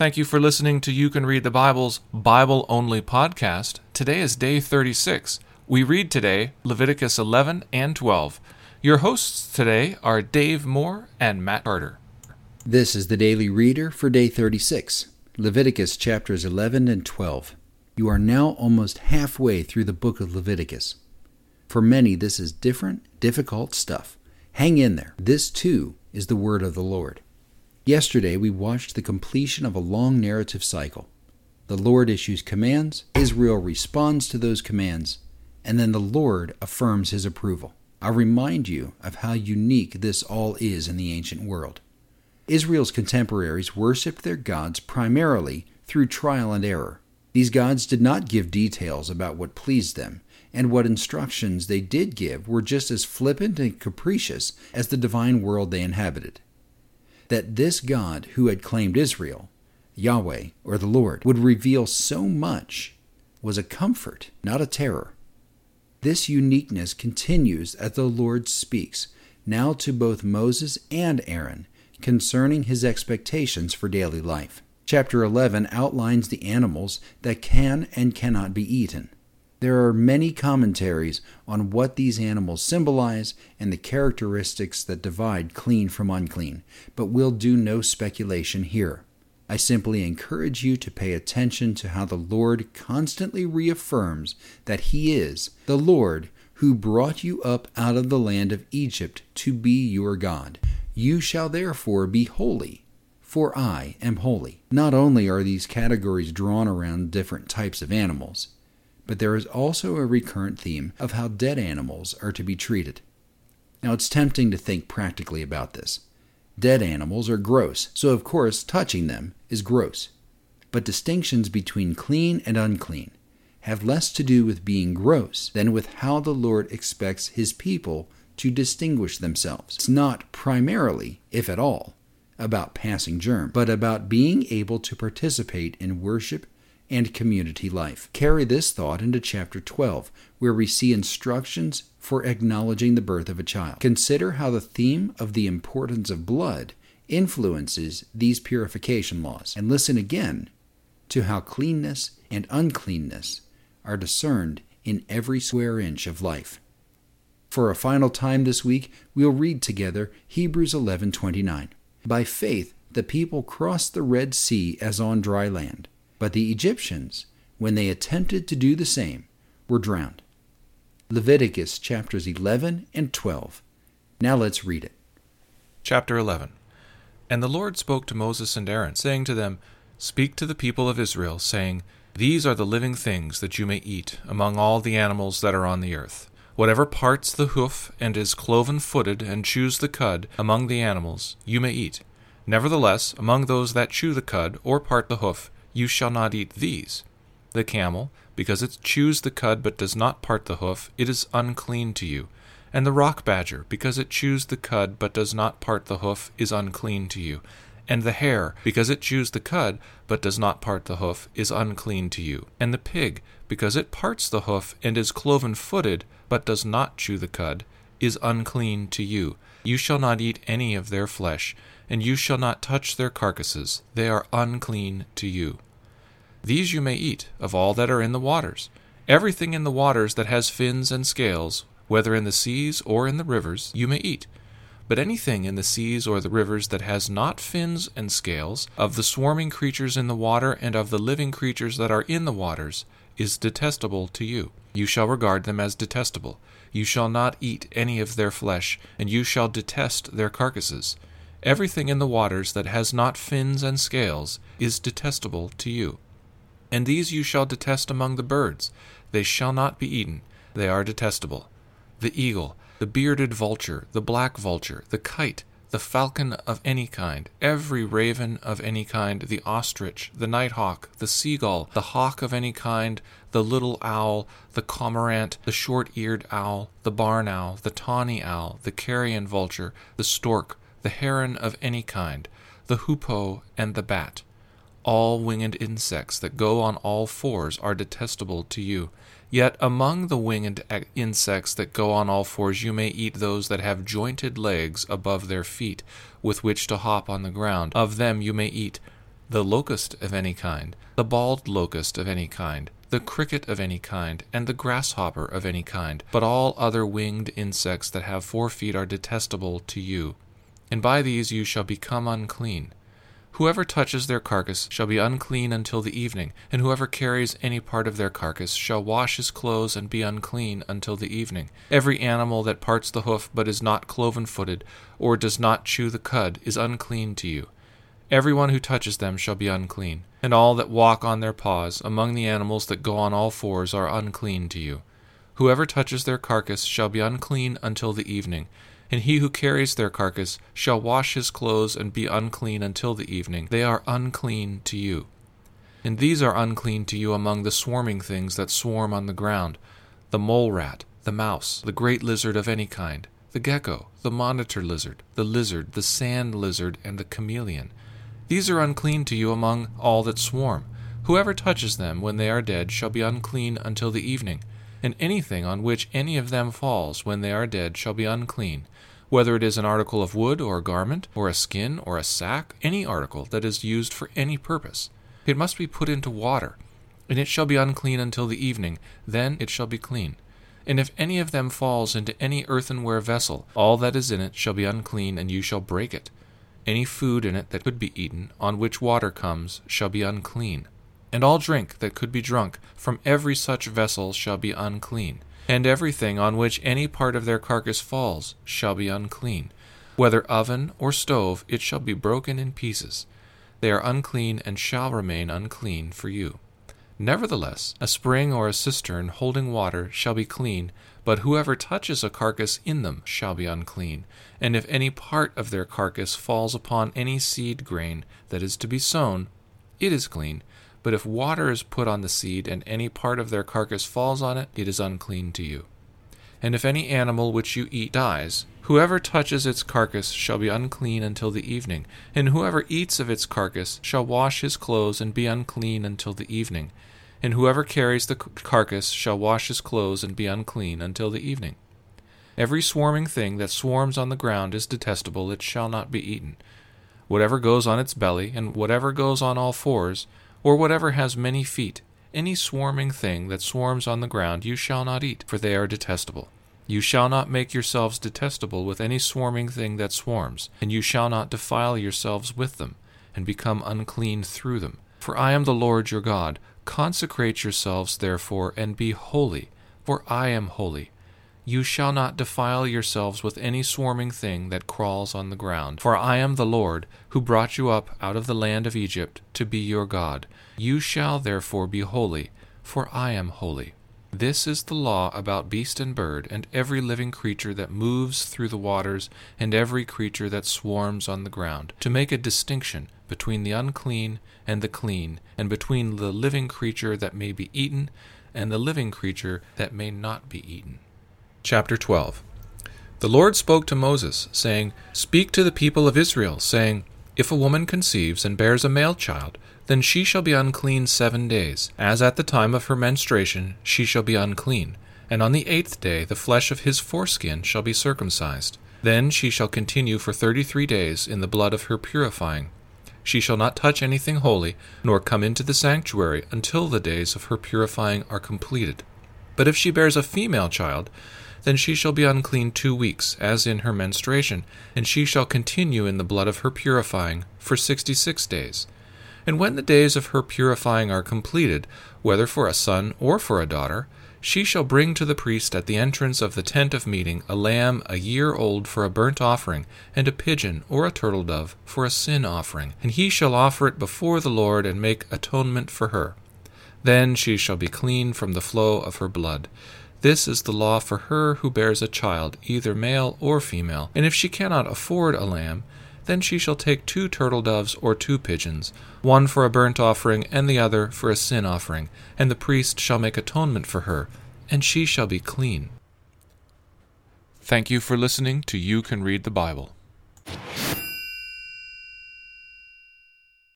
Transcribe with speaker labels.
Speaker 1: Thank you for listening to You Can Read the Bible's Bible Only podcast. Today is day 36. We read today Leviticus 11 and 12. Your hosts today are Dave Moore and Matt Carter.
Speaker 2: This is the Daily Reader for day 36, Leviticus chapters 11 and 12. You are now almost halfway through the book of Leviticus. For many, this is different, difficult stuff. Hang in there. This, too, is the word of the Lord. Yesterday, we watched the completion of a long narrative cycle. The Lord issues commands, Israel responds to those commands, and then the Lord affirms his approval. I'll remind you of how unique this all is in the ancient world. Israel's contemporaries worshiped their gods primarily through trial and error. These gods did not give details about what pleased them, and what instructions they did give were just as flippant and capricious as the divine world they inhabited that this God who had claimed Israel, Yahweh or the Lord, would reveal so much was a comfort, not a terror. This uniqueness continues as the Lord speaks, now to both Moses and Aaron, concerning his expectations for daily life. Chapter 11 outlines the animals that can and cannot be eaten. There are many commentaries on what these animals symbolize and the characteristics that divide clean from unclean, but we'll do no speculation here. I simply encourage you to pay attention to how the Lord constantly reaffirms that He is the Lord who brought you up out of the land of Egypt to be your God. You shall therefore be holy, for I am holy. Not only are these categories drawn around different types of animals, but there is also a recurrent theme of how dead animals are to be treated. Now, it's tempting to think practically about this. Dead animals are gross, so of course, touching them is gross. But distinctions between clean and unclean have less to do with being gross than with how the Lord expects His people to distinguish themselves. It's not primarily, if at all, about passing germ, but about being able to participate in worship and community life. Carry this thought into chapter 12, where we see instructions for acknowledging the birth of a child. Consider how the theme of the importance of blood influences these purification laws, and listen again to how cleanness and uncleanness are discerned in every square inch of life. For a final time this week, we'll read together Hebrews 11:29. By faith, the people crossed the Red Sea as on dry land but the Egyptians, when they attempted to do the same, were drowned. Leviticus chapters 11 and 12. Now let's read it.
Speaker 1: Chapter 11 And the Lord spoke to Moses and Aaron, saying to them, Speak to the people of Israel, saying, These are the living things that you may eat among all the animals that are on the earth. Whatever parts the hoof and is cloven footed and chews the cud among the animals, you may eat. Nevertheless, among those that chew the cud or part the hoof, you shall not eat these. The camel, because it chews the cud but does not part the hoof, it is unclean to you. And the rock badger, because it chews the cud but does not part the hoof, is unclean to you. And the hare, because it chews the cud but does not part the hoof, is unclean to you. And the pig, because it parts the hoof and is cloven footed but does not chew the cud, is unclean to you. You shall not eat any of their flesh, and you shall not touch their carcasses. They are unclean to you. These you may eat, of all that are in the waters. Everything in the waters that has fins and scales, whether in the seas or in the rivers, you may eat. But anything in the seas or the rivers that has not fins and scales, of the swarming creatures in the water and of the living creatures that are in the waters, is detestable to you. You shall regard them as detestable. You shall not eat any of their flesh, and you shall detest their carcasses. Everything in the waters that has not fins and scales is detestable to you. And these you shall detest among the birds. They shall not be eaten. They are detestable. The eagle, the bearded vulture, the black vulture, the kite, the falcon of any kind, every raven of any kind, the ostrich, the nighthawk, the seagull, the hawk of any kind, the little owl, the cormorant, the short eared owl, the barn owl, the tawny owl, the carrion vulture, the stork, the heron of any kind, the hoopoe, and the bat all winged insects that go on all fours are detestable to you. Yet among the winged insects that go on all fours you may eat those that have jointed legs above their feet, with which to hop on the ground. Of them you may eat. the locust of any kind, the bald locust of any kind, the cricket of any kind, and the grasshopper of any kind. But all other winged insects that have four feet are detestable to you, and by these you shall become unclean. Whoever touches their carcass shall be unclean until the evening, and whoever carries any part of their carcass shall wash his clothes and be unclean until the evening. Every animal that parts the hoof but is not cloven footed, or does not chew the cud, is unclean to you. Every one who touches them shall be unclean, and all that walk on their paws, among the animals that go on all fours, are unclean to you. Whoever touches their carcass shall be unclean until the evening and he who carries their carcass shall wash his clothes and be unclean until the evening. They are unclean to you. And these are unclean to you among the swarming things that swarm on the ground the mole rat, the mouse, the great lizard of any kind, the gecko, the monitor lizard, the lizard, the sand lizard, and the chameleon. These are unclean to you among all that swarm. Whoever touches them when they are dead shall be unclean until the evening and anything on which any of them falls when they are dead shall be unclean, whether it is an article of wood or a garment, or a skin, or a sack, any article that is used for any purpose. It must be put into water, and it shall be unclean until the evening, then it shall be clean. And if any of them falls into any earthenware vessel, all that is in it shall be unclean, and you shall break it. Any food in it that could be eaten, on which water comes, shall be unclean and all drink that could be drunk from every such vessel shall be unclean, and everything on which any part of their carcass falls shall be unclean. Whether oven or stove, it shall be broken in pieces. They are unclean and shall remain unclean for you. Nevertheless, a spring or a cistern holding water shall be clean, but whoever touches a carcass in them shall be unclean. And if any part of their carcass falls upon any seed grain that is to be sown, it is clean but if water is put on the seed, and any part of their carcass falls on it, it is unclean to you. And if any animal which you eat dies, whoever touches its carcass shall be unclean until the evening, and whoever eats of its carcass shall wash his clothes and be unclean until the evening. And whoever carries the carcass shall wash his clothes and be unclean until the evening. Every swarming thing that swarms on the ground is detestable, it shall not be eaten. Whatever goes on its belly, and whatever goes on all fours, or whatever has many feet, any swarming thing that swarms on the ground you shall not eat, for they are detestable. You shall not make yourselves detestable with any swarming thing that swarms, and you shall not defile yourselves with them, and become unclean through them. For I am the Lord your God. Consecrate yourselves, therefore, and be holy, for I am holy. You shall not defile yourselves with any swarming thing that crawls on the ground. For I am the Lord, who brought you up out of the land of Egypt, to be your God. You shall therefore be holy, for I am holy. This is the law about beast and bird, and every living creature that moves through the waters, and every creature that swarms on the ground, to make a distinction between the unclean and the clean, and between the living creature that may be eaten, and the living creature that may not be eaten. Chapter 12 The Lord spoke to Moses, saying, Speak to the people of Israel, saying, If a woman conceives and bears a male child, then she shall be unclean seven days. As at the time of her menstruation she shall be unclean. And on the eighth day the flesh of his foreskin shall be circumcised. Then she shall continue for thirty three days in the blood of her purifying. She shall not touch anything holy, nor come into the sanctuary until the days of her purifying are completed. But if she bears a female child, then she shall be unclean two weeks, as in her menstruation, and she shall continue in the blood of her purifying for sixty six days. And when the days of her purifying are completed, whether for a son or for a daughter, she shall bring to the priest at the entrance of the tent of meeting a lamb a year old for a burnt offering, and a pigeon or a turtle dove for a sin offering, and he shall offer it before the Lord and make atonement for her. Then she shall be clean from the flow of her blood. This is the law for her who bears a child, either male or female. And if she cannot afford a lamb, then she shall take two turtle doves or two pigeons, one for a burnt offering and the other for a sin offering, and the priest shall make atonement for her, and she shall be clean. Thank you for listening to You Can Read the Bible.